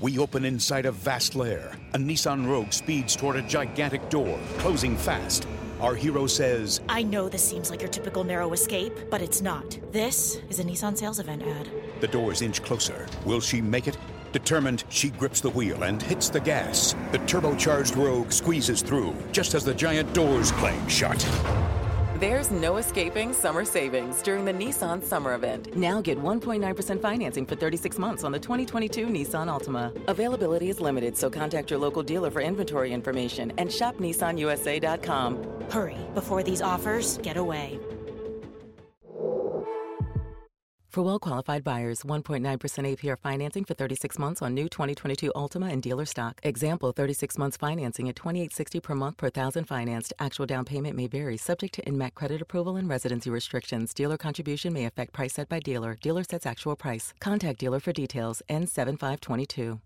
we open inside a vast lair. A Nissan Rogue speeds toward a gigantic door, closing fast. Our hero says, I know this seems like your typical narrow escape, but it's not. This is a Nissan sales event ad. The doors inch closer. Will she make it? Determined, she grips the wheel and hits the gas. The turbocharged Rogue squeezes through just as the giant doors clang shut. There's no escaping summer savings during the Nissan Summer Event. Now get 1.9% financing for 36 months on the 2022 Nissan Altima. Availability is limited, so contact your local dealer for inventory information and shop nissanusa.com. Hurry before these offers get away. For well qualified buyers, 1.9% APR financing for 36 months on new 2022 Ultima and dealer stock. Example 36 months financing at 2860 per month per thousand financed. Actual down payment may vary, subject to INMAC credit approval and residency restrictions. Dealer contribution may affect price set by dealer. Dealer sets actual price. Contact dealer for details. N7522.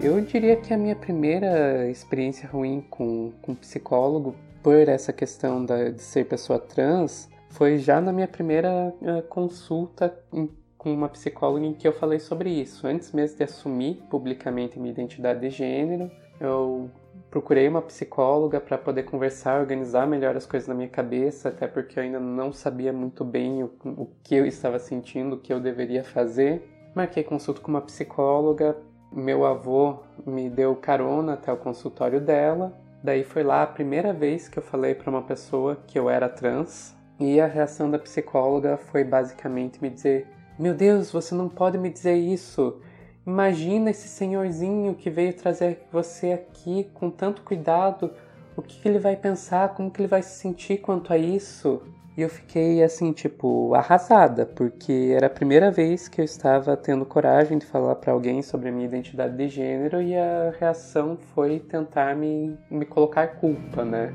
Eu diria que a minha primeira experiência ruim com, com psicólogo, por essa questão da, de ser pessoa trans, foi já na minha primeira uh, consulta em, com uma psicóloga em que eu falei sobre isso. Antes mesmo de assumir publicamente minha identidade de gênero, eu procurei uma psicóloga para poder conversar, organizar melhor as coisas na minha cabeça, até porque eu ainda não sabia muito bem o, o que eu estava sentindo, o que eu deveria fazer. Marquei consulta com uma psicóloga meu avô me deu carona até o consultório dela. Daí foi lá a primeira vez que eu falei para uma pessoa que eu era trans. E a reação da psicóloga foi basicamente me dizer: Meu Deus, você não pode me dizer isso. Imagina esse senhorzinho que veio trazer você aqui com tanto cuidado. O que, ele vai pensar? Como que ele vai se sentir quanto a isso? E eu fiquei assim, tipo, arrasada, porque era a primeira vez que eu estava tendo coragem de falar para alguém sobre a minha identidade de gênero e a reação foi tentar me, me colocar culpa, né?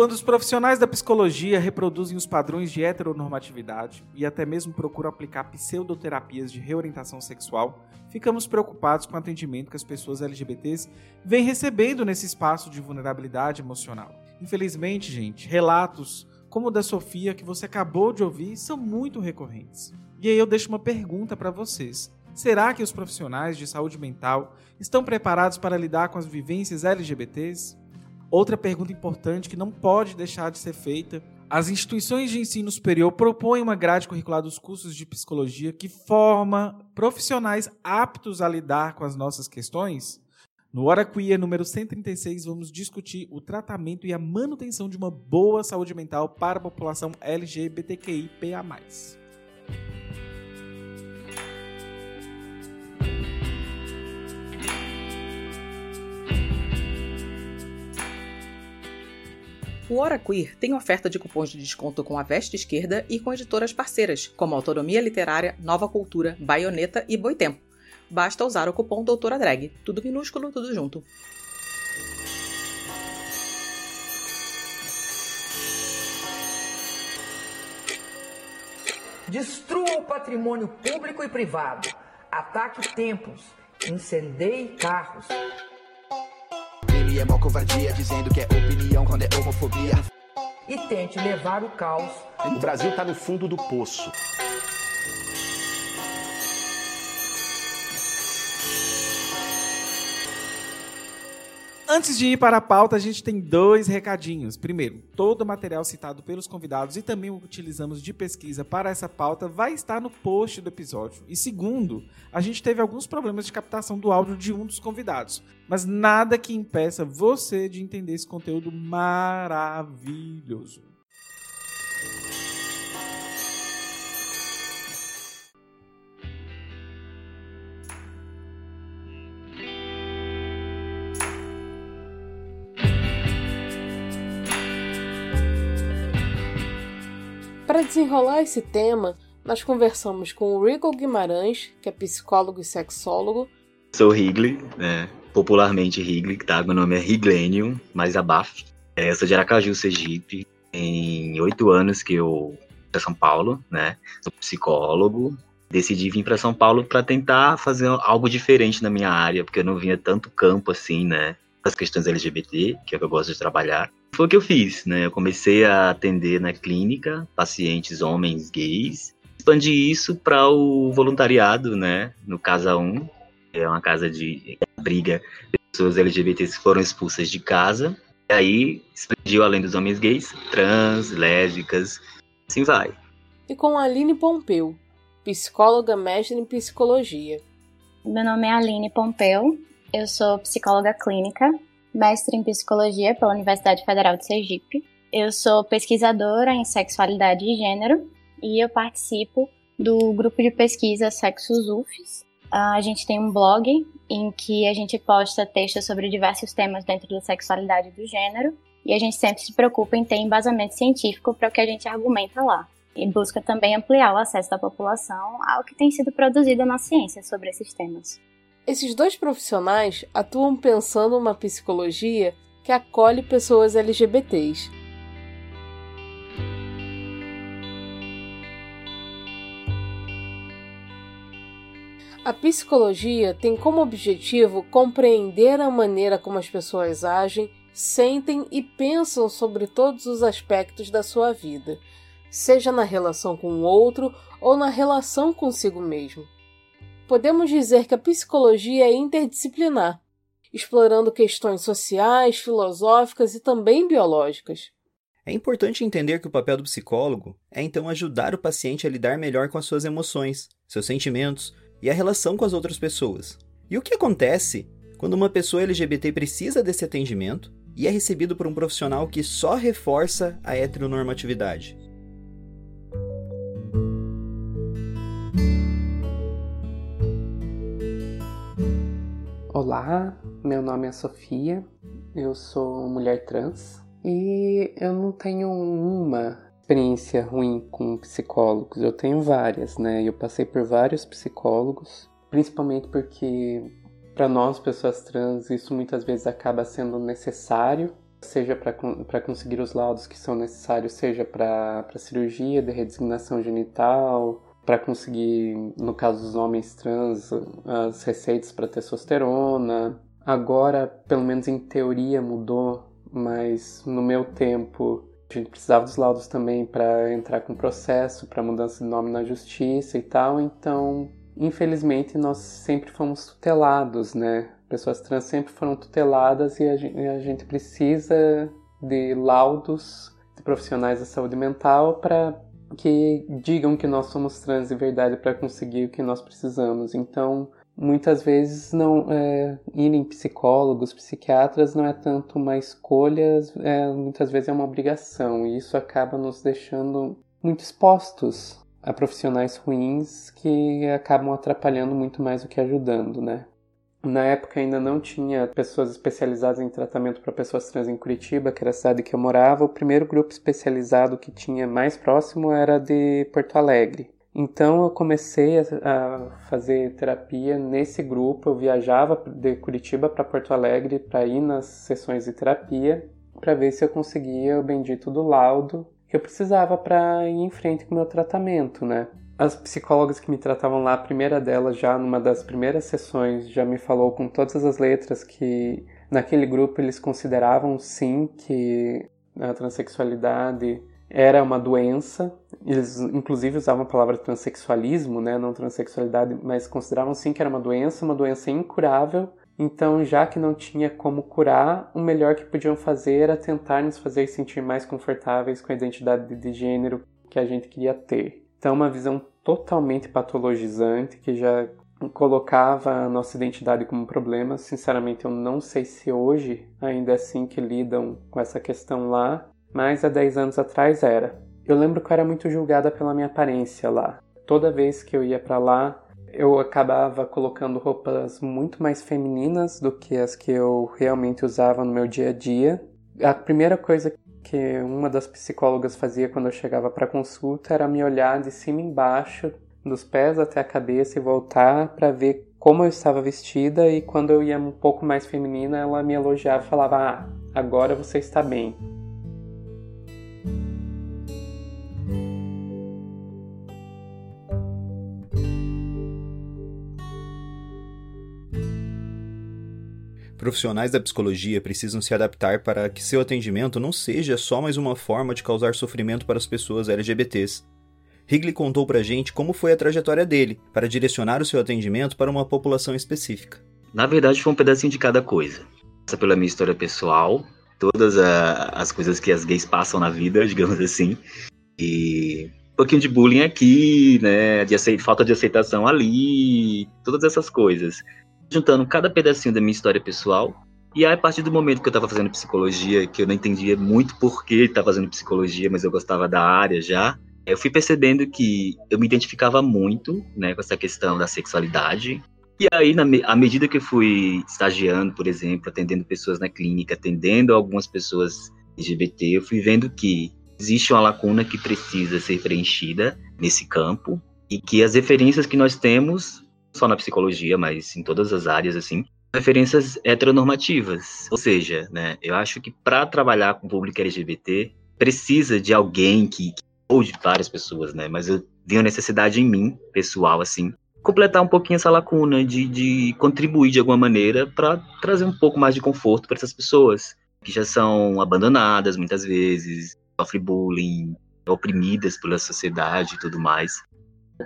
Quando os profissionais da psicologia reproduzem os padrões de heteronormatividade e até mesmo procuram aplicar pseudoterapias de reorientação sexual, ficamos preocupados com o atendimento que as pessoas LGBTs vêm recebendo nesse espaço de vulnerabilidade emocional. Infelizmente, gente, relatos como o da Sofia que você acabou de ouvir são muito recorrentes. E aí eu deixo uma pergunta para vocês. Será que os profissionais de saúde mental estão preparados para lidar com as vivências LGBTs? Outra pergunta importante que não pode deixar de ser feita: as instituições de ensino superior propõem uma grade curricular dos cursos de psicologia que forma profissionais aptos a lidar com as nossas questões? No Hora Queer número 136, vamos discutir o tratamento e a manutenção de uma boa saúde mental para a população LGBTQIPA. O Hora Queer tem oferta de cupons de desconto com a Veste Esquerda e com editoras parceiras, como Autonomia Literária, Nova Cultura, Baioneta e Boitempo. Basta usar o cupom Doutora Drag, tudo minúsculo, tudo junto. Destrua o patrimônio público e privado. Ataque templos. Incendeie carros é mó covardia, dizendo que é opinião quando é homofobia. E tente levar o caos. O Brasil tá no fundo do poço. Antes de ir para a pauta, a gente tem dois recadinhos. Primeiro, todo o material citado pelos convidados e também o que utilizamos de pesquisa para essa pauta vai estar no post do episódio. E segundo, a gente teve alguns problemas de captação do áudio de um dos convidados, mas nada que impeça você de entender esse conteúdo maravilhoso. Desenrolar esse tema, nós conversamos com o Rico Guimarães, que é psicólogo e sexólogo. Sou Higley, né? popularmente Higley, tá? Meu nome é Higlenium, mais abaf. É, sou de Aracaju, Sergipe. Tem oito anos que eu para São Paulo, né? Sou psicólogo. Decidi vir para São Paulo para tentar fazer algo diferente na minha área, porque eu não vinha tanto campo assim, né? As questões LGBT, que é o que eu gosto de trabalhar. Foi o que eu fiz, né? Eu comecei a atender na clínica pacientes homens gays, expandi isso para o voluntariado, né? No Casa 1, é uma casa de briga pessoas LGBTs que foram expulsas de casa. E aí expandiu além dos homens gays, trans, lésbicas, assim vai. E com a Aline Pompeu, psicóloga mestre em psicologia. Meu nome é Aline Pompeu, eu sou psicóloga clínica, mestre em psicologia pela Universidade Federal de Sergipe. Eu sou pesquisadora em sexualidade e gênero e eu participo do grupo de pesquisa Sexos UFES. A gente tem um blog em que a gente posta textos sobre diversos temas dentro da sexualidade e do gênero e a gente sempre se preocupa em ter embasamento científico para o que a gente argumenta lá. E busca também ampliar o acesso da população ao que tem sido produzido na ciência sobre esses temas. Esses dois profissionais atuam pensando uma psicologia que acolhe pessoas LGBTs. A psicologia tem como objetivo compreender a maneira como as pessoas agem, sentem e pensam sobre todos os aspectos da sua vida, seja na relação com o outro ou na relação consigo mesmo podemos dizer que a psicologia é interdisciplinar, explorando questões sociais, filosóficas e também biológicas. É importante entender que o papel do psicólogo é então ajudar o paciente a lidar melhor com as suas emoções, seus sentimentos e a relação com as outras pessoas. E o que acontece quando uma pessoa LGBT precisa desse atendimento e é recebido por um profissional que só reforça a heteronormatividade? Olá, meu nome é Sofia, eu sou mulher trans e eu não tenho uma experiência ruim com psicólogos, eu tenho várias, né? Eu passei por vários psicólogos, principalmente porque para nós, pessoas trans, isso muitas vezes acaba sendo necessário, seja para conseguir os laudos que são necessários, seja para cirurgia de redesignação genital, para conseguir, no caso dos homens trans, as receitas para testosterona. Agora, pelo menos em teoria, mudou, mas no meu tempo a gente precisava dos laudos também para entrar com processo, para mudança de nome na justiça e tal. Então, infelizmente, nós sempre fomos tutelados, né? Pessoas trans sempre foram tuteladas e a gente, a gente precisa de laudos de profissionais da saúde mental para que digam que nós somos trans de verdade para conseguir o que nós precisamos. Então, muitas vezes não é, ir em psicólogos, psiquiatras não é tanto uma escolha, é, muitas vezes é uma obrigação e isso acaba nos deixando muito expostos a profissionais ruins que acabam atrapalhando muito mais do que ajudando, né? Na época ainda não tinha pessoas especializadas em tratamento para pessoas trans em Curitiba, que era a cidade que eu morava. O primeiro grupo especializado que tinha mais próximo era de Porto Alegre. Então eu comecei a fazer terapia nesse grupo. Eu viajava de Curitiba para Porto Alegre para ir nas sessões de terapia para ver se eu conseguia o bendito do laudo que eu precisava para ir em frente com o meu tratamento, né? As psicólogas que me tratavam lá, a primeira delas, já numa das primeiras sessões, já me falou com todas as letras que naquele grupo eles consideravam sim que a transexualidade era uma doença. Eles inclusive usavam a palavra transexualismo, né, não transexualidade, mas consideravam sim que era uma doença, uma doença incurável. Então, já que não tinha como curar, o melhor que podiam fazer era tentar nos fazer sentir mais confortáveis com a identidade de gênero que a gente queria ter. Então, uma visão totalmente patologizante que já colocava a nossa identidade como problema. Sinceramente, eu não sei se hoje ainda é assim que lidam com essa questão lá, mas há 10 anos atrás era. Eu lembro que eu era muito julgada pela minha aparência lá. Toda vez que eu ia para lá, eu acabava colocando roupas muito mais femininas do que as que eu realmente usava no meu dia a dia. A primeira coisa que uma das psicólogas fazia quando eu chegava para consulta era me olhar de cima embaixo, dos pés até a cabeça e voltar para ver como eu estava vestida e quando eu ia um pouco mais feminina, ela me elogiava e falava: "Ah, agora você está bem". Profissionais da psicologia precisam se adaptar para que seu atendimento não seja só mais uma forma de causar sofrimento para as pessoas LGBTs. Higley contou pra gente como foi a trajetória dele para direcionar o seu atendimento para uma população específica. Na verdade, foi um pedacinho de cada coisa. Passa pela minha história pessoal, todas a, as coisas que as gays passam na vida, digamos assim, e um pouquinho de bullying aqui, né, de falta de aceitação ali, todas essas coisas juntando cada pedacinho da minha história pessoal. E aí, a partir do momento que eu estava fazendo psicologia, que eu não entendia muito por que estava fazendo psicologia, mas eu gostava da área já, eu fui percebendo que eu me identificava muito né, com essa questão da sexualidade. E aí, na, à medida que eu fui estagiando, por exemplo, atendendo pessoas na clínica, atendendo algumas pessoas LGBT, eu fui vendo que existe uma lacuna que precisa ser preenchida nesse campo e que as referências que nós temos só na psicologia, mas em todas as áreas, assim, referências heteronormativas. Ou seja, né, eu acho que para trabalhar com o público LGBT, precisa de alguém que, ou de várias pessoas, né, mas eu vi a necessidade em mim, pessoal, assim, completar um pouquinho essa lacuna, de, de contribuir de alguma maneira para trazer um pouco mais de conforto para essas pessoas que já são abandonadas muitas vezes, sofrem bullying, oprimidas pela sociedade e tudo mais.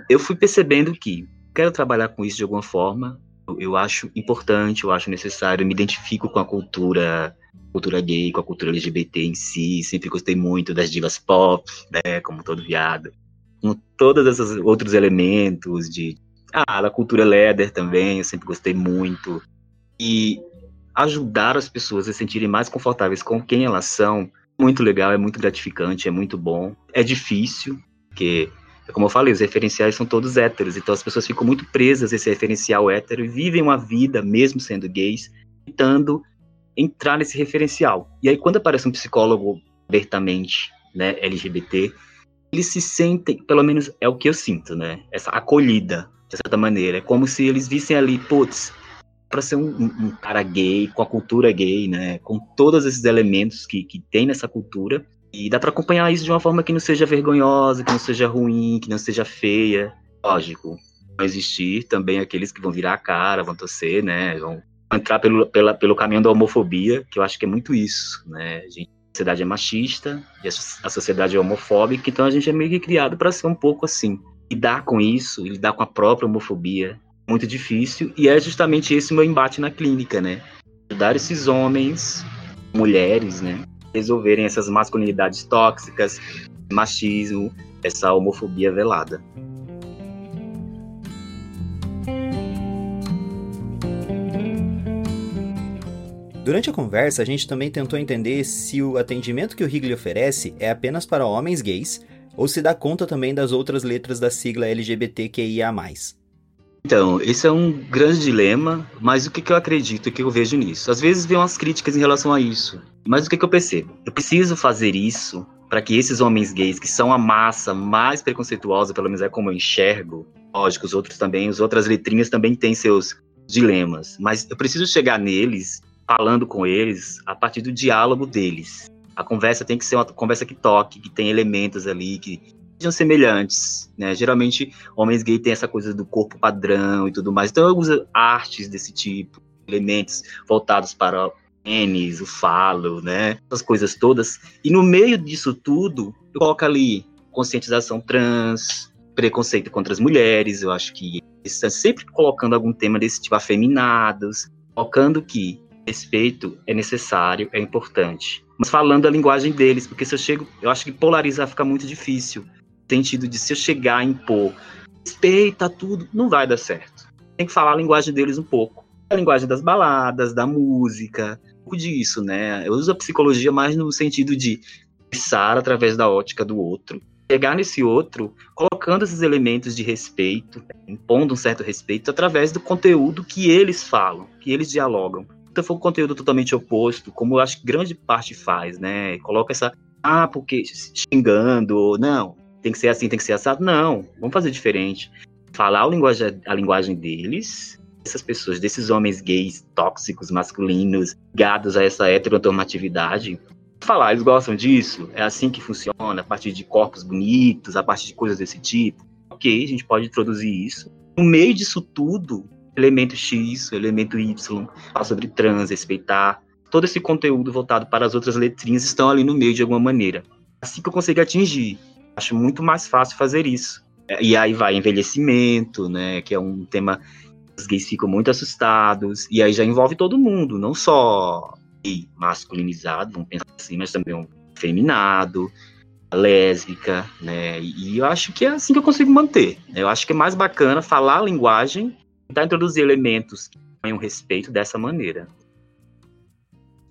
Eu fui percebendo que quero trabalhar com isso de alguma forma. Eu acho importante, eu acho necessário, eu me identifico com a cultura cultura gay, com a cultura LGBT em si, sempre gostei muito das divas pop, né, como todo viado, com todos esses outros elementos de ah, da cultura leather também, eu sempre gostei muito. E ajudar as pessoas a se sentirem mais confortáveis com quem elas são, muito legal, é muito gratificante, é muito bom. É difícil, porque como eu falei, os referenciais são todos héteros, então as pessoas ficam muito presas a esse referencial hétero e vivem uma vida, mesmo sendo gays, tentando entrar nesse referencial. E aí, quando aparece um psicólogo abertamente né, LGBT, eles se sentem, pelo menos é o que eu sinto, né? Essa acolhida, de certa maneira. É como se eles vissem ali, putz, para ser um, um, um, cara gay, com a cultura gay, né? Com todos esses elementos que, que tem nessa cultura, e dá para acompanhar isso de uma forma que não seja vergonhosa, que não seja ruim, que não seja feia. Lógico, vão existir também aqueles que vão virar a cara, vão torcer, né? Vão entrar pelo, pela, pelo caminho da homofobia, que eu acho que é muito isso, né? A, gente, a sociedade é machista, a sociedade é homofóbica, então a gente é meio que criado para ser um pouco assim. Lidar com isso, lidar com a própria homofobia, muito difícil, e é justamente esse o meu embate na clínica, né? Ajudar esses homens, mulheres, né? Resolverem essas masculinidades tóxicas, machismo, essa homofobia velada. Durante a conversa, a gente também tentou entender se o atendimento que o Higley oferece é apenas para homens gays ou se dá conta também das outras letras da sigla LGBTQIA. Então, esse é um grande dilema, mas o que, que eu acredito, o que eu vejo nisso? Às vezes vem umas críticas em relação a isso, mas o que, que eu percebo? Eu preciso fazer isso para que esses homens gays, que são a massa mais preconceituosa, pelo menos é como eu enxergo, lógico, os outros também, as outras letrinhas também têm seus dilemas, mas eu preciso chegar neles, falando com eles, a partir do diálogo deles. A conversa tem que ser uma conversa que toque, que tem elementos ali, que sejam semelhantes, né? Geralmente, homens gays têm essa coisa do corpo padrão e tudo mais. Então, eu uso artes desse tipo, elementos voltados para o pênis, o falo, né? Essas coisas todas. E no meio disso tudo, eu coloco ali conscientização trans, preconceito contra as mulheres. Eu acho que estão sempre colocando algum tema desse tipo, afeminados, colocando que respeito é necessário, é importante. Mas falando a linguagem deles, porque se eu chego, eu acho que polarizar fica muito difícil sentido de se chegar a impor respeita tudo, não vai dar certo. Tem que falar a linguagem deles um pouco. A linguagem das baladas, da música, um pouco disso, né? Eu uso a psicologia mais no sentido de pensar através da ótica do outro, chegar nesse outro, colocando esses elementos de respeito, impondo um certo respeito através do conteúdo que eles falam, que eles dialogam. Então for um conteúdo totalmente oposto, como eu acho que grande parte faz, né? Coloca essa ah, porque xingando, não, tem que ser assim, tem que ser assado. Não, vamos fazer diferente. Falar a linguagem, a linguagem deles, essas pessoas, desses homens gays tóxicos, masculinos, ligados a essa heteronormatividade, falar, eles gostam disso, é assim que funciona, a partir de corpos bonitos, a partir de coisas desse tipo. Ok, a gente pode introduzir isso. No meio disso tudo, elemento X, elemento Y, fala sobre trans, respeitar. Todo esse conteúdo voltado para as outras letrinhas estão ali no meio de alguma maneira. Assim que eu consigo atingir. Acho muito mais fácil fazer isso. E aí vai envelhecimento, né, que é um tema os gays ficam muito assustados, e aí já envolve todo mundo, não só gay masculinizado, vamos pensar assim, mas também um feminado, lésbica, né? E eu acho que é assim que eu consigo manter. Eu acho que é mais bacana falar a linguagem, tentar introduzir elementos que tenham respeito dessa maneira.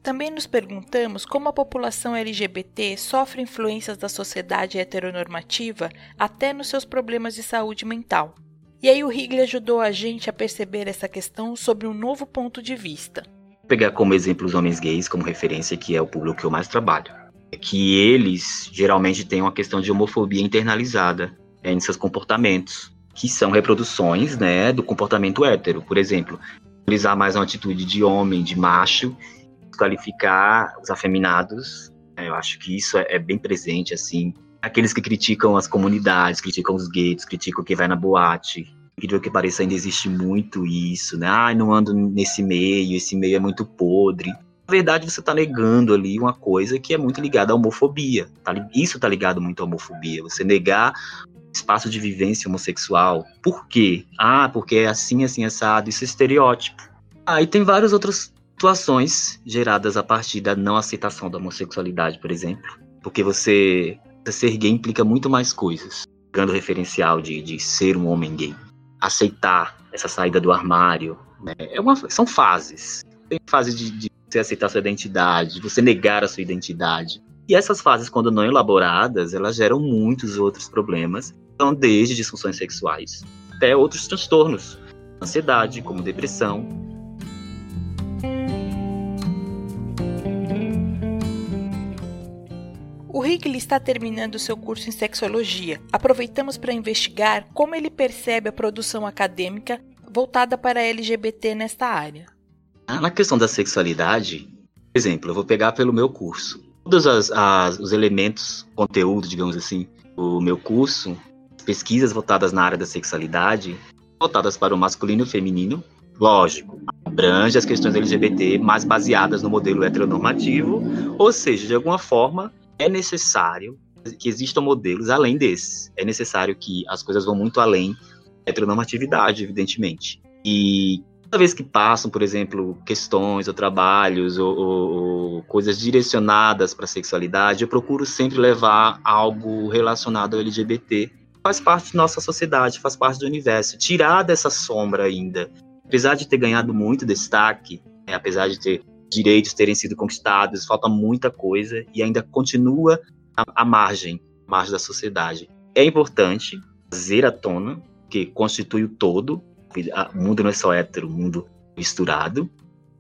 Também nos perguntamos como a população LGBT sofre influências da sociedade heteronormativa até nos seus problemas de saúde mental. E aí o Higley ajudou a gente a perceber essa questão sobre um novo ponto de vista. Vou pegar como exemplo os homens gays como referência, que é o público que eu mais trabalho. É que eles geralmente têm uma questão de homofobia internalizada é, em seus comportamentos, que são reproduções né, do comportamento hétero. Por exemplo, utilizar mais uma atitude de homem, de macho, qualificar os afeminados. É, eu acho que isso é, é bem presente, assim, aqueles que criticam as comunidades, criticam os gays, criticam quem vai na boate. Incrível que pareça, ainda existe muito isso, né? Ah, não ando nesse meio, esse meio é muito podre. Na verdade, você está negando ali uma coisa que é muito ligada à homofobia. Tá? Isso está ligado muito à homofobia. Você negar espaço de vivência homossexual. Por quê? Ah, porque é assim, assim, assado. Isso é estereótipo. Ah, tem várias outras situações geradas a partir da não aceitação da homossexualidade, por exemplo. Porque você ser gay implica muito mais coisas. Pegando referencial de, de ser um homem gay. Aceitar essa saída do armário. Né? É uma, são fases. Tem fase de, de você aceitar sua identidade, você negar a sua identidade. E essas fases, quando não elaboradas, elas geram muitos outros problemas. Então, desde disfunções sexuais até outros transtornos. Ansiedade, como depressão, O Higley está terminando seu curso em sexologia. Aproveitamos para investigar como ele percebe a produção acadêmica voltada para LGBT nesta área. Ah, na questão da sexualidade, por exemplo, eu vou pegar pelo meu curso. Todos as, as, os elementos, conteúdo, digamos assim, do meu curso, pesquisas voltadas na área da sexualidade, voltadas para o masculino e o feminino, lógico, abrange as questões LGBT, mas baseadas no modelo heteronormativo, ou seja, de alguma forma, é necessário que existam modelos além desses. É necessário que as coisas vão muito além da heteronormatividade, evidentemente. E toda vez que passam, por exemplo, questões ou trabalhos ou, ou, ou coisas direcionadas para a sexualidade, eu procuro sempre levar algo relacionado ao LGBT. Faz parte da nossa sociedade, faz parte do universo. Tirar dessa sombra ainda. Apesar de ter ganhado muito destaque, né, apesar de ter direitos terem sido conquistados, falta muita coisa e ainda continua à margem, à margem da sociedade. É importante trazer à tona, que constitui o todo, o mundo não é só hétero, o mundo misturado.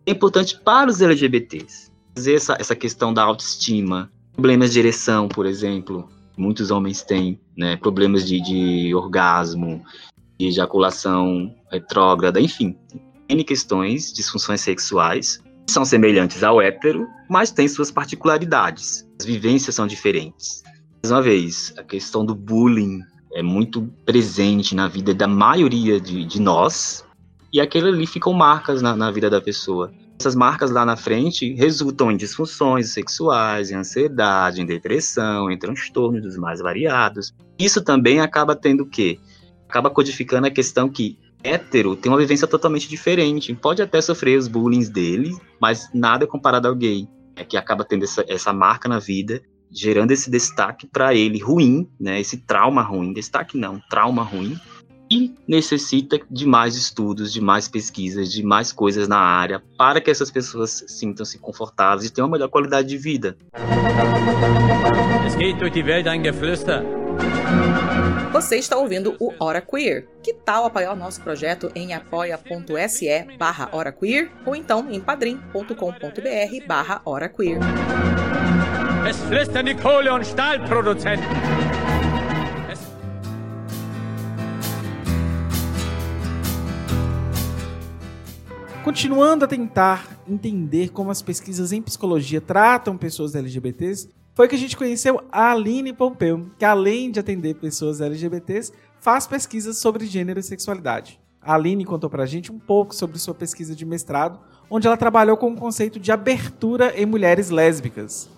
É importante para os LGBTs trazer essa, essa questão da autoestima, problemas de ereção, por exemplo, muitos homens têm, né, problemas de, de orgasmo, de ejaculação retrógrada, enfim, N questões, disfunções sexuais, são semelhantes ao hétero, mas têm suas particularidades. As vivências são diferentes. Mais uma vez, a questão do bullying é muito presente na vida da maioria de, de nós, e aquilo ali ficam marcas na, na vida da pessoa. Essas marcas lá na frente resultam em disfunções sexuais, em ansiedade, em depressão, em transtornos dos mais variados. Isso também acaba tendo o quê? Acaba codificando a questão que hétero tem uma vivência totalmente diferente. Pode até sofrer os bullying dele, mas nada comparado ao gay. É que acaba tendo essa, essa marca na vida, gerando esse destaque para ele ruim, né? Esse trauma ruim, destaque não, trauma ruim, e necessita de mais estudos, de mais pesquisas, de mais coisas na área para que essas pessoas sintam-se confortáveis e tenham uma melhor qualidade de vida. Es geht durch die Welt ein Geflüster. Você está ouvindo o Hora Queer. Que tal apoiar o nosso projeto em apoia.se barra Hora Queer ou então em padrim.com.br barra Hora Queer. Es flüstern die Kohle- und Stahlproduzenten. Continuando a tentar entender como as pesquisas em psicologia tratam pessoas LGBTs, foi que a gente conheceu a Aline Pompeu, que além de atender pessoas LGBTs, faz pesquisas sobre gênero e sexualidade. A Aline contou pra gente um pouco sobre sua pesquisa de mestrado, onde ela trabalhou com o conceito de abertura em mulheres lésbicas.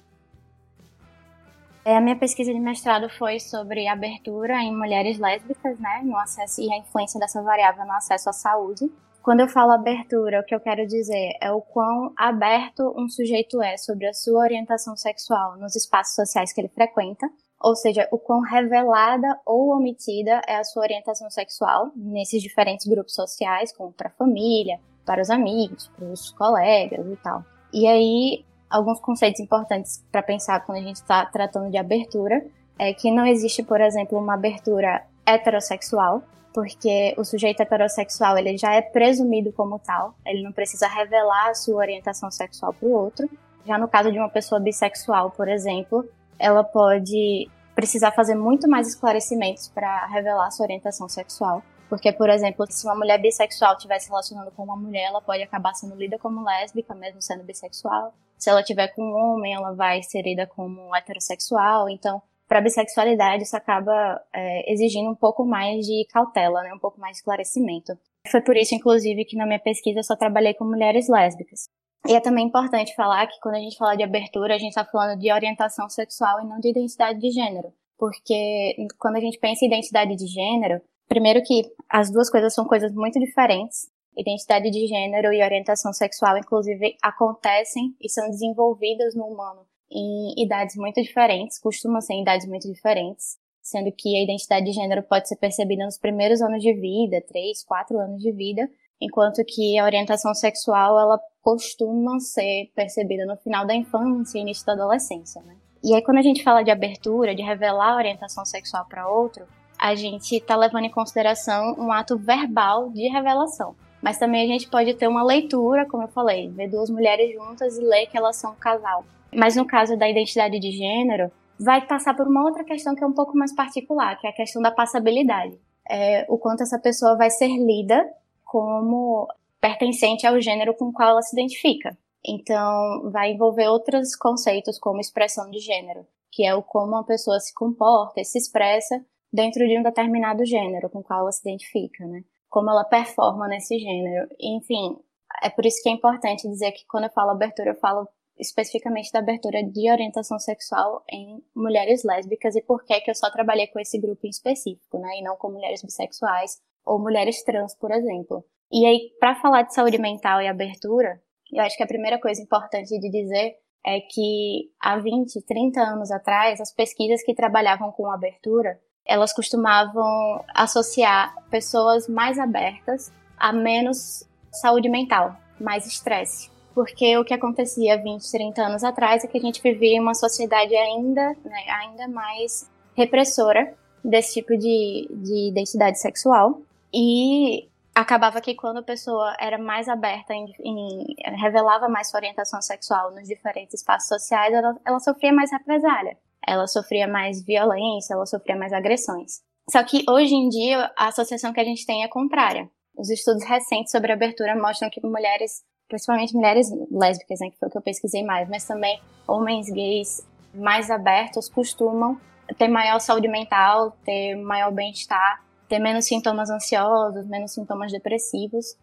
É, a minha pesquisa de mestrado foi sobre abertura em mulheres lésbicas, né, no acesso e a influência dessa variável no acesso à saúde. Quando eu falo abertura, o que eu quero dizer é o quão aberto um sujeito é sobre a sua orientação sexual nos espaços sociais que ele frequenta, ou seja, o quão revelada ou omitida é a sua orientação sexual nesses diferentes grupos sociais, como para a família, para os amigos, para os colegas e tal. E aí, alguns conceitos importantes para pensar quando a gente está tratando de abertura é que não existe, por exemplo, uma abertura heterossexual, porque o sujeito heterossexual ele já é presumido como tal, ele não precisa revelar a sua orientação sexual para o outro. Já no caso de uma pessoa bissexual, por exemplo, ela pode precisar fazer muito mais esclarecimentos para revelar sua orientação sexual. Porque, por exemplo, se uma mulher bissexual estiver se relacionando com uma mulher, ela pode acabar sendo lida como lésbica, mesmo sendo bissexual. Se ela tiver com um homem, ela vai ser lida como heterossexual. Então, para bissexualidade, isso acaba é, exigindo um pouco mais de cautela, né? um pouco mais de esclarecimento. Foi por isso, inclusive, que na minha pesquisa eu só trabalhei com mulheres lésbicas. E é também importante falar que quando a gente fala de abertura, a gente está falando de orientação sexual e não de identidade de gênero. Porque quando a gente pensa em identidade de gênero, primeiro que as duas coisas são coisas muito diferentes identidade de gênero e orientação sexual, inclusive, acontecem e são desenvolvidas no humano em idades muito diferentes, costumam ser em idades muito diferentes, sendo que a identidade de gênero pode ser percebida nos primeiros anos de vida, três, quatro anos de vida, enquanto que a orientação sexual ela costuma ser percebida no final da infância e início da adolescência, né? E aí quando a gente fala de abertura, de revelar a orientação sexual para outro, a gente está levando em consideração um ato verbal de revelação. Mas também a gente pode ter uma leitura, como eu falei, ver duas mulheres juntas e ler que elas são um casal. Mas no caso da identidade de gênero, vai passar por uma outra questão que é um pouco mais particular, que é a questão da passabilidade. É, o quanto essa pessoa vai ser lida como pertencente ao gênero com o qual ela se identifica. Então, vai envolver outros conceitos como expressão de gênero, que é o como uma pessoa se comporta e se expressa dentro de um determinado gênero com o qual ela se identifica, né? como ela performa nesse gênero. Enfim, é por isso que é importante dizer que quando eu falo abertura, eu falo especificamente da abertura de orientação sexual em mulheres lésbicas e por que que eu só trabalhei com esse grupo em específico, né, e não com mulheres bissexuais ou mulheres trans, por exemplo. E aí, para falar de saúde mental e abertura, eu acho que a primeira coisa importante de dizer é que há 20, 30 anos atrás, as pesquisas que trabalhavam com abertura elas costumavam associar pessoas mais abertas a menos saúde mental, mais estresse. Porque o que acontecia 20, 30 anos atrás é que a gente vivia uma sociedade ainda, né, ainda mais repressora desse tipo de, de identidade sexual. E acabava que quando a pessoa era mais aberta em, em, revelava mais sua orientação sexual nos diferentes espaços sociais, ela, ela sofria mais represália ela sofria mais violência, ela sofria mais agressões. Só que hoje em dia a associação que a gente tem é contrária. Os estudos recentes sobre abertura mostram que mulheres, principalmente mulheres lésbicas, né, que foi o que eu pesquisei mais, mas também homens gays mais abertos costumam ter maior saúde mental, ter maior bem-estar, ter menos sintomas ansiosos, menos sintomas depressivos.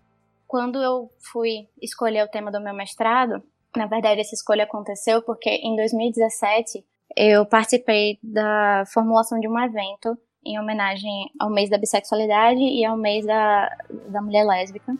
Quando eu fui escolher o tema do meu mestrado, na verdade essa escolha aconteceu porque em 2017 eu participei da formulação de um evento em homenagem ao mês da bissexualidade e ao mês da, da mulher lésbica.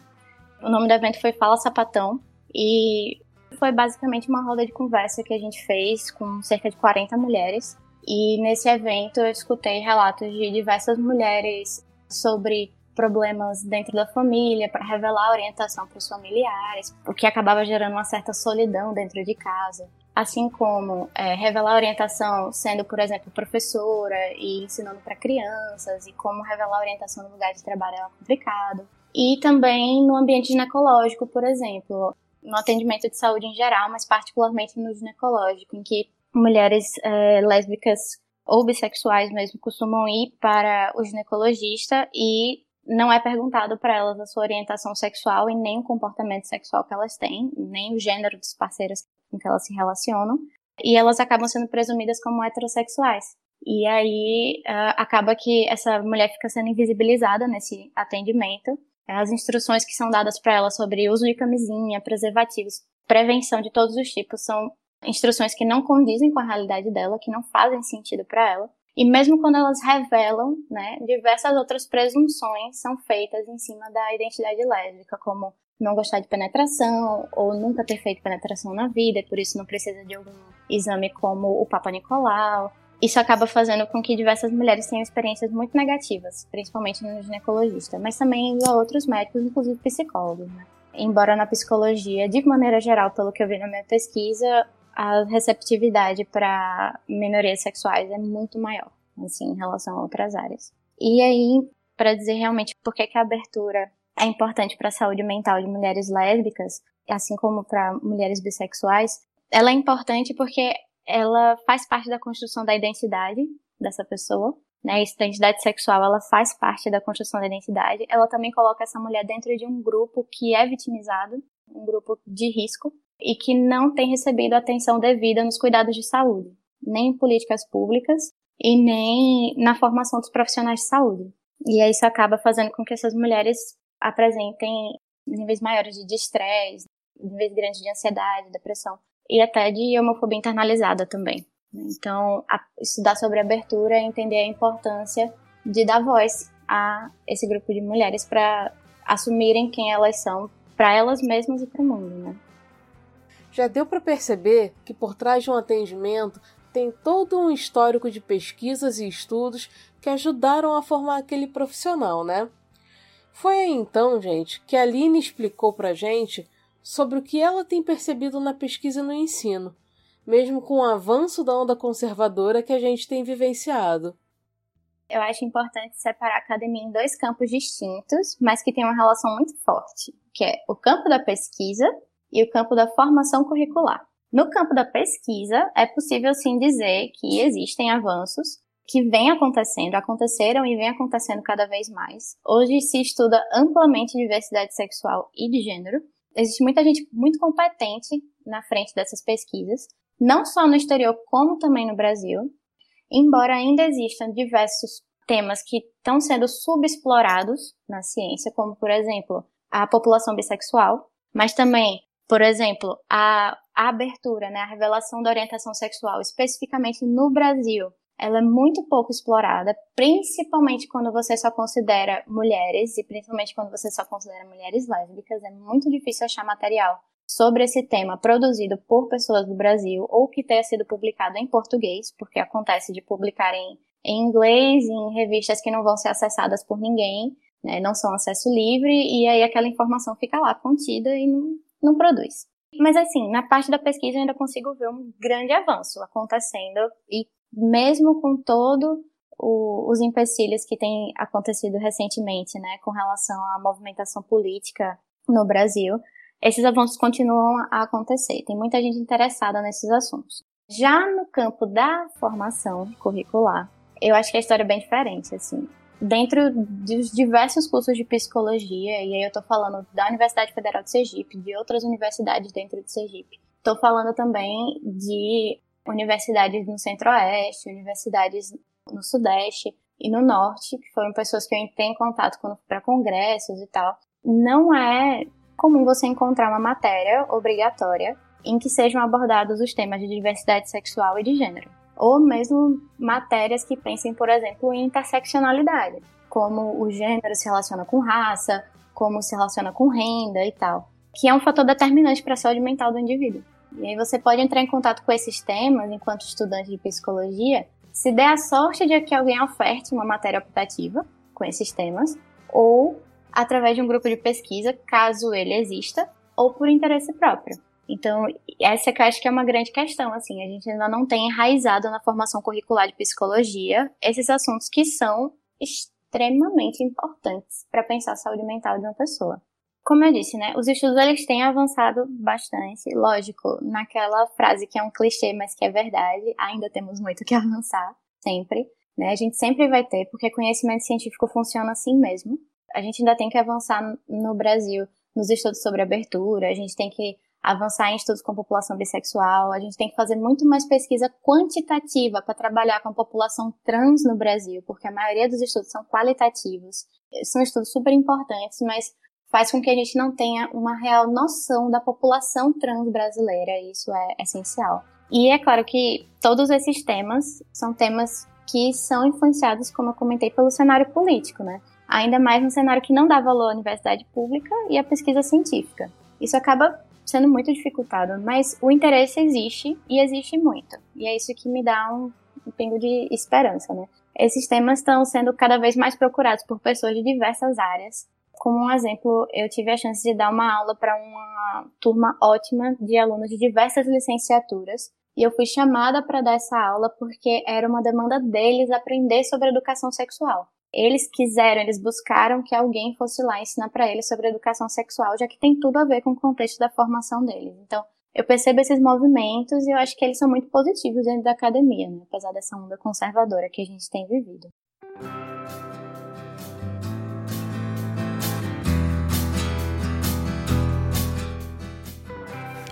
O nome do evento foi Fala Sapatão e foi basicamente uma roda de conversa que a gente fez com cerca de 40 mulheres. E nesse evento eu escutei relatos de diversas mulheres sobre problemas dentro da família, para revelar orientação para os familiares, o que acabava gerando uma certa solidão dentro de casa assim como é, revelar orientação sendo, por exemplo, professora e ensinando para crianças, e como revelar orientação no lugar de trabalho é complicado. E também no ambiente ginecológico, por exemplo, no atendimento de saúde em geral, mas particularmente no ginecológico, em que mulheres é, lésbicas ou bissexuais mesmo costumam ir para o ginecologista e não é perguntado para elas a sua orientação sexual e nem o comportamento sexual que elas têm, nem o gênero dos parceiros com que elas se relacionam, e elas acabam sendo presumidas como heterossexuais. E aí uh, acaba que essa mulher fica sendo invisibilizada nesse atendimento as instruções que são dadas para ela sobre uso de camisinha, preservativos, prevenção de todos os tipos são instruções que não condizem com a realidade dela, que não fazem sentido para ela. E mesmo quando elas revelam, né, diversas outras presunções são feitas em cima da identidade lésbica, como não gostar de penetração ou nunca ter feito penetração na vida, por isso não precisa de algum exame como o Papa Nicolau. Isso acaba fazendo com que diversas mulheres tenham experiências muito negativas, principalmente no ginecologista, mas também a outros médicos, inclusive psicólogos. Né? Embora na psicologia, de maneira geral, pelo que eu vi na minha pesquisa, a receptividade para minorias sexuais é muito maior, assim, em relação a outras áreas. E aí, para dizer realmente por que, que a abertura é importante para a saúde mental de mulheres lésbicas, assim como para mulheres bissexuais, ela é importante porque ela faz parte da construção da identidade dessa pessoa, né? Essa identidade sexual, ela faz parte da construção da identidade. Ela também coloca essa mulher dentro de um grupo que é vitimizado, um grupo de risco, e que não tem recebido atenção devida nos cuidados de saúde, nem em políticas públicas e nem na formação dos profissionais de saúde. E aí isso acaba fazendo com que essas mulheres apresentem níveis maiores de estresse, níveis grandes de ansiedade, depressão e até de homofobia internalizada também. Então, a, estudar sobre abertura e entender a importância de dar voz a esse grupo de mulheres para assumirem quem elas são para elas mesmas e para o mundo, né? Já deu para perceber que por trás de um atendimento tem todo um histórico de pesquisas e estudos que ajudaram a formar aquele profissional, né? Foi aí então, gente, que a Aline explicou pra gente sobre o que ela tem percebido na pesquisa e no ensino, mesmo com o avanço da onda conservadora que a gente tem vivenciado. Eu acho importante separar a academia em dois campos distintos, mas que têm uma relação muito forte, que é o campo da pesquisa e o campo da formação curricular. No campo da pesquisa, é possível sim dizer que existem avanços que vêm acontecendo, aconteceram e vêm acontecendo cada vez mais. Hoje se estuda amplamente diversidade sexual e de gênero. Existe muita gente muito competente na frente dessas pesquisas, não só no exterior, como também no Brasil. Embora ainda existam diversos temas que estão sendo subexplorados na ciência, como, por exemplo, a população bissexual, mas também por exemplo, a, a abertura, né, a revelação da orientação sexual, especificamente no Brasil, ela é muito pouco explorada, principalmente quando você só considera mulheres, e principalmente quando você só considera mulheres lésbicas, é muito difícil achar material sobre esse tema produzido por pessoas do Brasil ou que tenha sido publicado em português, porque acontece de publicar em, em inglês, em revistas que não vão ser acessadas por ninguém, né, não são acesso livre, e aí aquela informação fica lá contida e não, não produz. Mas assim, na parte da pesquisa eu ainda consigo ver um grande avanço acontecendo e mesmo com todo o, os empecilhos que têm acontecido recentemente, né, com relação à movimentação política no Brasil, esses avanços continuam a acontecer. Tem muita gente interessada nesses assuntos. Já no campo da formação curricular, eu acho que a história é bem diferente, assim dentro dos diversos cursos de psicologia, e aí eu estou falando da Universidade Federal de Sergipe, de outras universidades dentro de Sergipe. Estou falando também de universidades no Centro-Oeste, universidades no Sudeste e no Norte, que foram pessoas que eu entrei em contato para congressos e tal. Não é comum você encontrar uma matéria obrigatória em que sejam abordados os temas de diversidade sexual e de gênero ou mesmo matérias que pensem, por exemplo, em interseccionalidade, como o gênero se relaciona com raça, como se relaciona com renda e tal, que é um fator determinante para a saúde mental do indivíduo. E aí você pode entrar em contato com esses temas enquanto estudante de psicologia, se der a sorte de que alguém oferte uma matéria optativa com esses temas, ou através de um grupo de pesquisa, caso ele exista, ou por interesse próprio. Então, essa que eu acho que é uma grande questão, assim, a gente ainda não tem enraizado na formação curricular de psicologia esses assuntos que são extremamente importantes para pensar a saúde mental de uma pessoa. Como eu disse, né, os estudos eles têm avançado bastante, lógico, naquela frase que é um clichê, mas que é verdade, ainda temos muito que avançar, sempre, né, a gente sempre vai ter, porque conhecimento científico funciona assim mesmo. A gente ainda tem que avançar no Brasil nos estudos sobre abertura, a gente tem que avançar em estudos com população bissexual, a gente tem que fazer muito mais pesquisa quantitativa para trabalhar com a população trans no Brasil, porque a maioria dos estudos são qualitativos. São estudos super importantes, mas faz com que a gente não tenha uma real noção da população trans brasileira, e isso é essencial. E é claro que todos esses temas são temas que são influenciados, como eu comentei, pelo cenário político, né? Ainda mais no cenário que não dá valor à universidade pública e à pesquisa científica. Isso acaba sendo muito dificultado, mas o interesse existe e existe muito. E é isso que me dá um, um pingo de esperança, né? Esses temas estão sendo cada vez mais procurados por pessoas de diversas áreas. Como um exemplo, eu tive a chance de dar uma aula para uma turma ótima de alunos de diversas licenciaturas, e eu fui chamada para dar essa aula porque era uma demanda deles aprender sobre educação sexual eles quiseram, eles buscaram que alguém fosse lá ensinar para eles sobre educação sexual, já que tem tudo a ver com o contexto da formação deles. Então, eu percebo esses movimentos e eu acho que eles são muito positivos dentro da academia, né? apesar dessa onda conservadora que a gente tem vivido.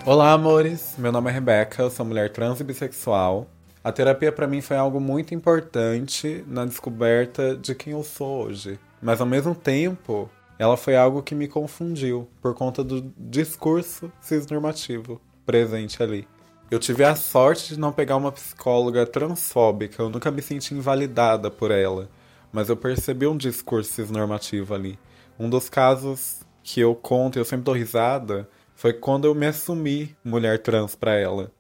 Olá, amores. Meu nome é Rebeca, eu sou mulher trans e bissexual. A terapia para mim foi algo muito importante na descoberta de quem eu sou hoje. Mas ao mesmo tempo, ela foi algo que me confundiu por conta do discurso cisnormativo presente ali. Eu tive a sorte de não pegar uma psicóloga transfóbica, eu nunca me senti invalidada por ela, mas eu percebi um discurso cisnormativo ali. Um dos casos que eu conto, eu sempre dou risada, foi quando eu me assumi mulher trans para ela.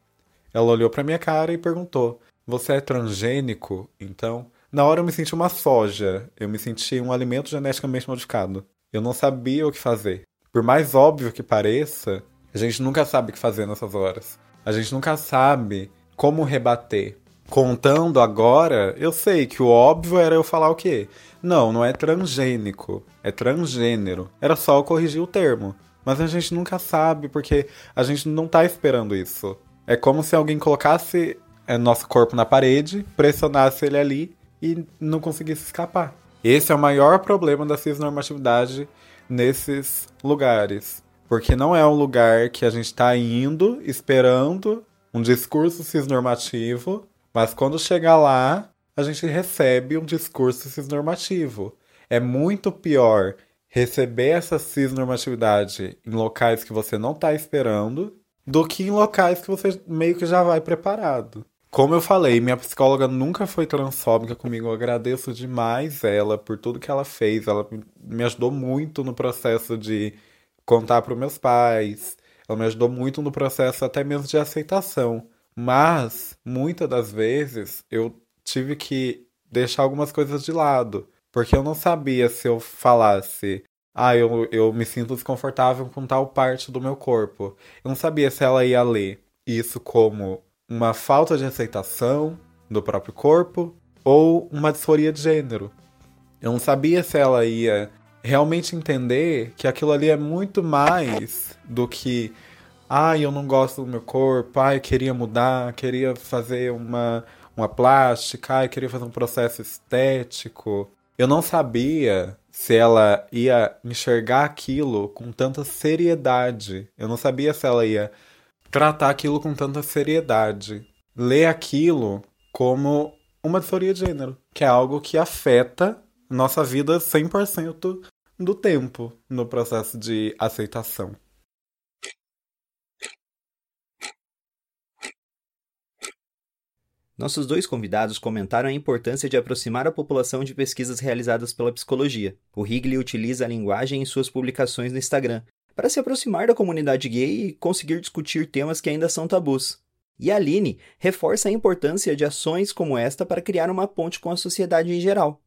Ela olhou para minha cara e perguntou: Você é transgênico? Então, na hora eu me senti uma soja. Eu me senti um alimento geneticamente modificado. Eu não sabia o que fazer. Por mais óbvio que pareça, a gente nunca sabe o que fazer nessas horas. A gente nunca sabe como rebater. Contando agora, eu sei que o óbvio era eu falar o quê? Não, não é transgênico, é transgênero. Era só eu corrigir o termo. Mas a gente nunca sabe porque a gente não tá esperando isso. É como se alguém colocasse é, nosso corpo na parede, pressionasse ele ali e não conseguisse escapar. Esse é o maior problema da cisnormatividade nesses lugares. Porque não é um lugar que a gente está indo esperando um discurso cisnormativo, mas quando chega lá, a gente recebe um discurso cisnormativo. É muito pior receber essa cisnormatividade em locais que você não está esperando do que em locais que você meio que já vai preparado. Como eu falei, minha psicóloga nunca foi transfóbica comigo. Eu agradeço demais ela por tudo que ela fez. Ela me ajudou muito no processo de contar para meus pais. Ela me ajudou muito no processo até mesmo de aceitação. Mas, muitas das vezes, eu tive que deixar algumas coisas de lado. Porque eu não sabia se eu falasse ah, eu, eu me sinto desconfortável com tal parte do meu corpo. Eu não sabia se ela ia ler isso como uma falta de aceitação do próprio corpo ou uma disforia de gênero. Eu não sabia se ela ia realmente entender que aquilo ali é muito mais do que ah, eu não gosto do meu corpo, ah, eu queria mudar, queria fazer uma, uma plástica, ah, eu queria fazer um processo estético. Eu não sabia se ela ia enxergar aquilo com tanta seriedade. Eu não sabia se ela ia tratar aquilo com tanta seriedade. Ler aquilo como uma disforia de gênero, que é algo que afeta nossa vida 100% do tempo no processo de aceitação. Nossos dois convidados comentaram a importância de aproximar a população de pesquisas realizadas pela psicologia. O Higley utiliza a linguagem em suas publicações no Instagram para se aproximar da comunidade gay e conseguir discutir temas que ainda são tabus. E a Aline reforça a importância de ações como esta para criar uma ponte com a sociedade em geral.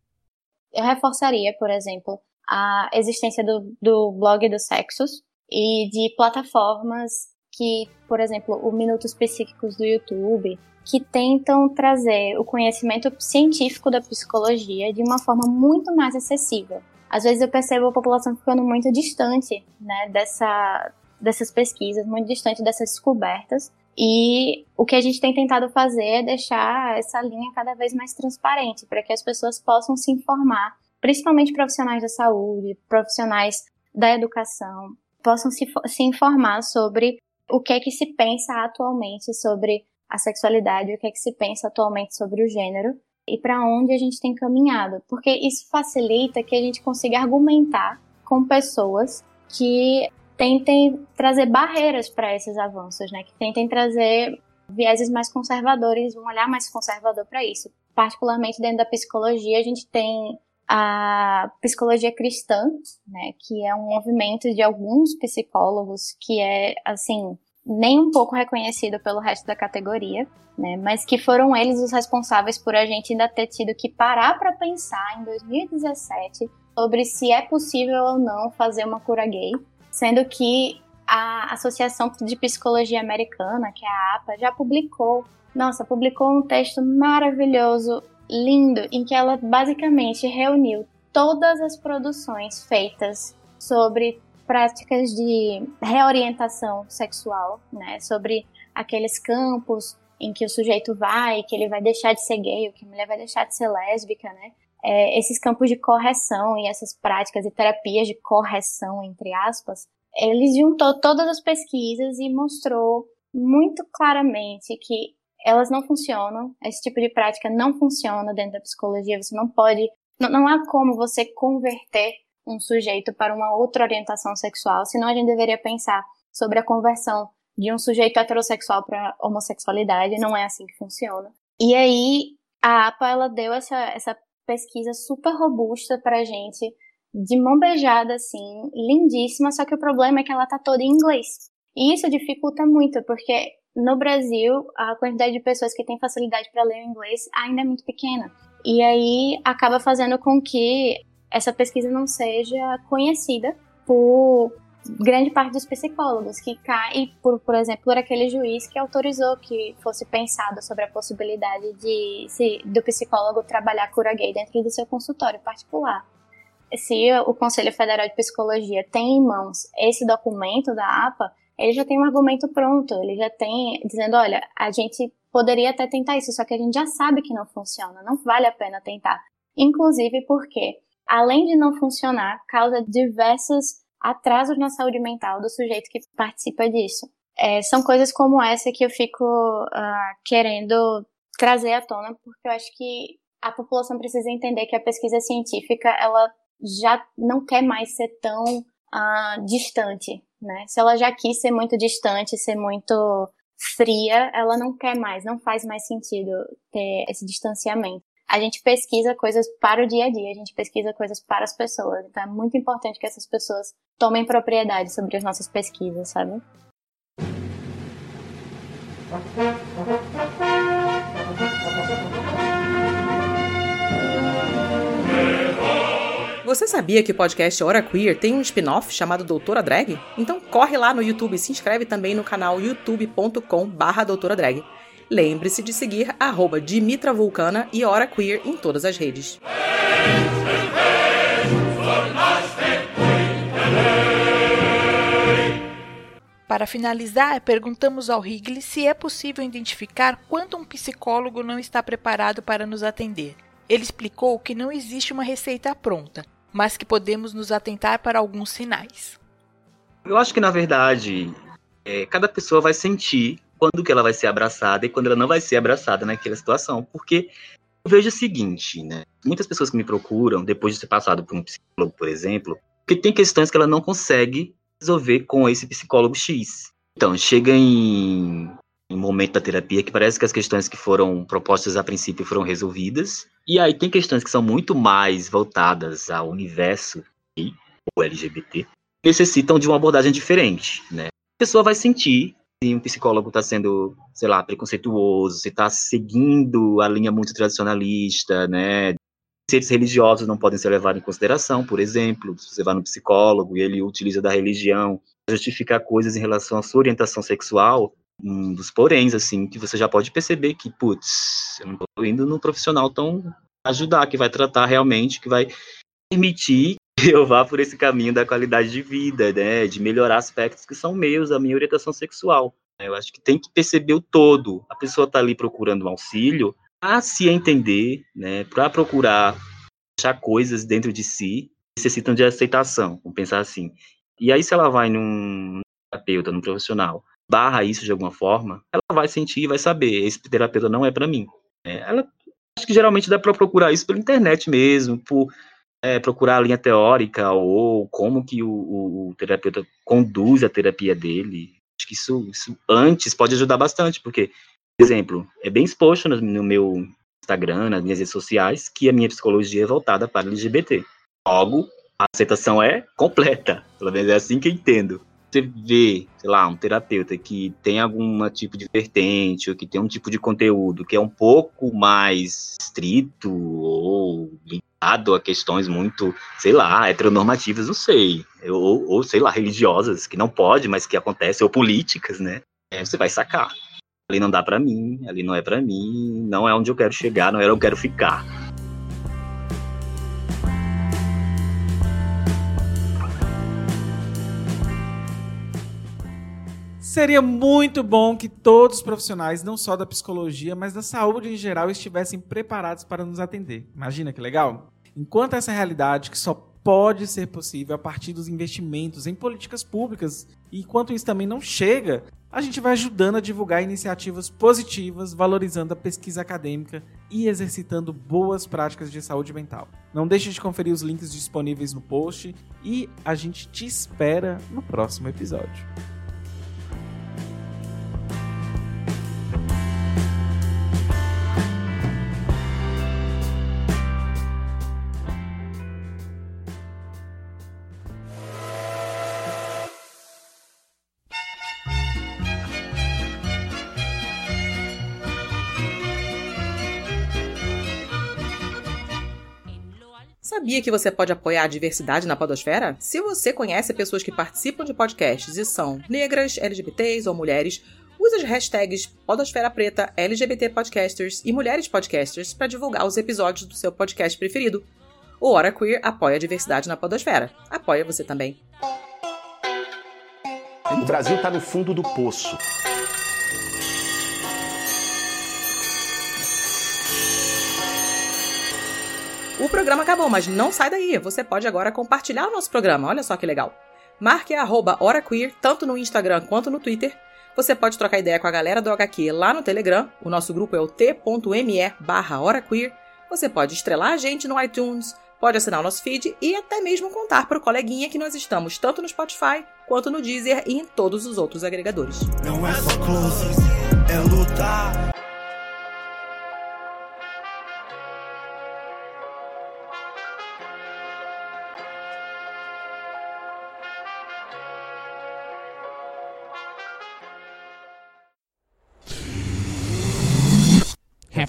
Eu reforçaria, por exemplo, a existência do, do blog dos sexos e de plataformas que, por exemplo, o Minutos Psíquicos do YouTube, que tentam trazer o conhecimento científico da psicologia de uma forma muito mais acessível. Às vezes eu percebo a população ficando muito distante né, dessa, dessas pesquisas, muito distante dessas descobertas. E o que a gente tem tentado fazer é deixar essa linha cada vez mais transparente, para que as pessoas possam se informar, principalmente profissionais da saúde, profissionais da educação, possam se, se informar sobre o que é que se pensa atualmente sobre a sexualidade, o que é que se pensa atualmente sobre o gênero e para onde a gente tem caminhado, porque isso facilita que a gente consiga argumentar com pessoas que tentem trazer barreiras para esses avanços, né? Que tentem trazer vieses mais conservadores, um olhar mais conservador para isso. Particularmente dentro da psicologia, a gente tem a psicologia cristã, né, que é um movimento de alguns psicólogos que é assim nem um pouco reconhecido pelo resto da categoria, né, mas que foram eles os responsáveis por a gente ainda ter tido que parar para pensar em 2017 sobre se é possível ou não fazer uma cura gay, sendo que a Associação de Psicologia Americana, que é a APA, já publicou, nossa, publicou um texto maravilhoso, lindo, em que ela basicamente reuniu todas as produções feitas sobre práticas de reorientação sexual, né, sobre aqueles campos em que o sujeito vai, que ele vai deixar de ser gay, que a mulher vai deixar de ser lésbica, né, é, esses campos de correção e essas práticas e terapias de correção, entre aspas, eles juntou todas as pesquisas e mostrou muito claramente que elas não funcionam, esse tipo de prática não funciona dentro da psicologia, você não pode, não, não há como você converter um sujeito para uma outra orientação sexual, senão a gente deveria pensar sobre a conversão de um sujeito heterossexual para homossexualidade, não é assim que funciona. E aí a APA ela deu essa, essa pesquisa super robusta pra gente, de mão beijada, assim, lindíssima, só que o problema é que ela tá toda em inglês. E isso dificulta muito, porque no Brasil, a quantidade de pessoas que têm facilidade para ler o inglês ainda é muito pequena. E aí acaba fazendo com que essa pesquisa não seja conhecida por grande parte dos psicólogos, que cai por, por exemplo, por aquele juiz que autorizou que fosse pensado sobre a possibilidade de se, do psicólogo trabalhar cura gay dentro do seu consultório particular se o Conselho Federal de Psicologia tem em mãos esse documento da APA, ele já tem um argumento pronto, ele já tem dizendo, olha, a gente poderia até tentar isso, só que a gente já sabe que não funciona, não vale a pena tentar. Inclusive porque, além de não funcionar, causa diversos atrasos na saúde mental do sujeito que participa disso. É, são coisas como essa que eu fico uh, querendo trazer à tona, porque eu acho que a população precisa entender que a pesquisa científica ela já não quer mais ser tão uh, distante, né? Se ela já quis ser muito distante, ser muito fria, ela não quer mais, não faz mais sentido ter esse distanciamento. A gente pesquisa coisas para o dia a dia, a gente pesquisa coisas para as pessoas. Então é muito importante que essas pessoas tomem propriedade sobre as nossas pesquisas, sabe? Você sabia que o podcast Hora Queer tem um spin-off chamado Doutora Drag? Então corre lá no YouTube e se inscreve também no canal youtube.com barra. Lembre-se de seguir arroba Dimitra Vulcana e Hora Queer em todas as redes. Para finalizar, perguntamos ao Higley se é possível identificar quando um psicólogo não está preparado para nos atender. Ele explicou que não existe uma receita pronta, mas que podemos nos atentar para alguns sinais. Eu acho que, na verdade, é, cada pessoa vai sentir quando que ela vai ser abraçada e quando ela não vai ser abraçada naquela situação. Porque eu vejo o seguinte, né? Muitas pessoas que me procuram, depois de ser passado por um psicólogo, por exemplo, que tem questões que ela não consegue resolver com esse psicólogo X. Então, chega em em momento da terapia que parece que as questões que foram propostas a princípio foram resolvidas. E aí tem questões que são muito mais voltadas ao universo e o LGBT, necessitam de uma abordagem diferente, né? A pessoa vai sentir se um psicólogo está sendo, sei lá, preconceituoso, se está seguindo a linha muito tradicionalista, né? Conceitos religiosos não podem ser levados em consideração, por exemplo, se você vai no psicólogo e ele utiliza da religião justificar coisas em relação à sua orientação sexual, um dos poréns, assim, que você já pode perceber que, putz, eu não tô indo no profissional tão ajudar, que vai tratar realmente, que vai permitir que eu vá por esse caminho da qualidade de vida, né, de melhorar aspectos que são meus da minha orientação sexual. Eu acho que tem que perceber o todo. A pessoa está ali procurando um auxílio a se entender, né, para procurar achar coisas dentro de si necessitam de aceitação, vamos pensar assim. E aí se ela vai num terapeuta, num profissional, barra isso de alguma forma, ela vai sentir e vai saber, esse terapeuta não é para mim. É, ela acho que geralmente dá para procurar isso pela internet mesmo, por é, procurar a linha teórica ou como que o, o, o, terapeuta conduz a terapia dele. Acho que isso, isso antes pode ajudar bastante, porque, por exemplo, é bem exposto no, no meu Instagram, nas minhas redes sociais, que a minha psicologia é voltada para LGBT. Logo, a aceitação é completa. Pelo menos é assim que eu entendo você vê, sei lá, um terapeuta que tem algum tipo de vertente, ou que tem um tipo de conteúdo que é um pouco mais estrito ou linkado a questões muito, sei lá, heteronormativas, não sei, ou, ou sei lá, religiosas, que não pode, mas que acontecem, ou políticas, né? É, você vai sacar. Ali não dá para mim, ali não é para mim, não é onde eu quero chegar, não é onde eu quero ficar. Seria muito bom que todos os profissionais, não só da psicologia, mas da saúde em geral, estivessem preparados para nos atender. Imagina que legal? Enquanto essa realidade que só pode ser possível a partir dos investimentos em políticas públicas, e enquanto isso também não chega, a gente vai ajudando a divulgar iniciativas positivas, valorizando a pesquisa acadêmica e exercitando boas práticas de saúde mental. Não deixe de conferir os links disponíveis no post e a gente te espera no próximo episódio. Sabia que você pode apoiar a diversidade na podosfera? Se você conhece pessoas que participam de podcasts e são negras, LGBTs ou mulheres, use as hashtags Podosfera Preta, LGBT Podcasters e Mulheres Podcasters para divulgar os episódios do seu podcast preferido. O Hora Queer apoia a diversidade na podosfera. Apoia você também. O Brasil está no fundo do poço. O programa acabou, mas não sai daí. Você pode agora compartilhar o nosso programa. Olha só que legal. Marque a HoraQueer, tanto no Instagram quanto no Twitter. Você pode trocar ideia com a galera do HQ lá no Telegram. O nosso grupo é o t.me barra. Você pode estrelar a gente no iTunes, pode assinar o nosso feed e até mesmo contar para o coleguinha que nós estamos tanto no Spotify quanto no Deezer e em todos os outros agregadores. Não é só close, é lutar.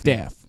staff.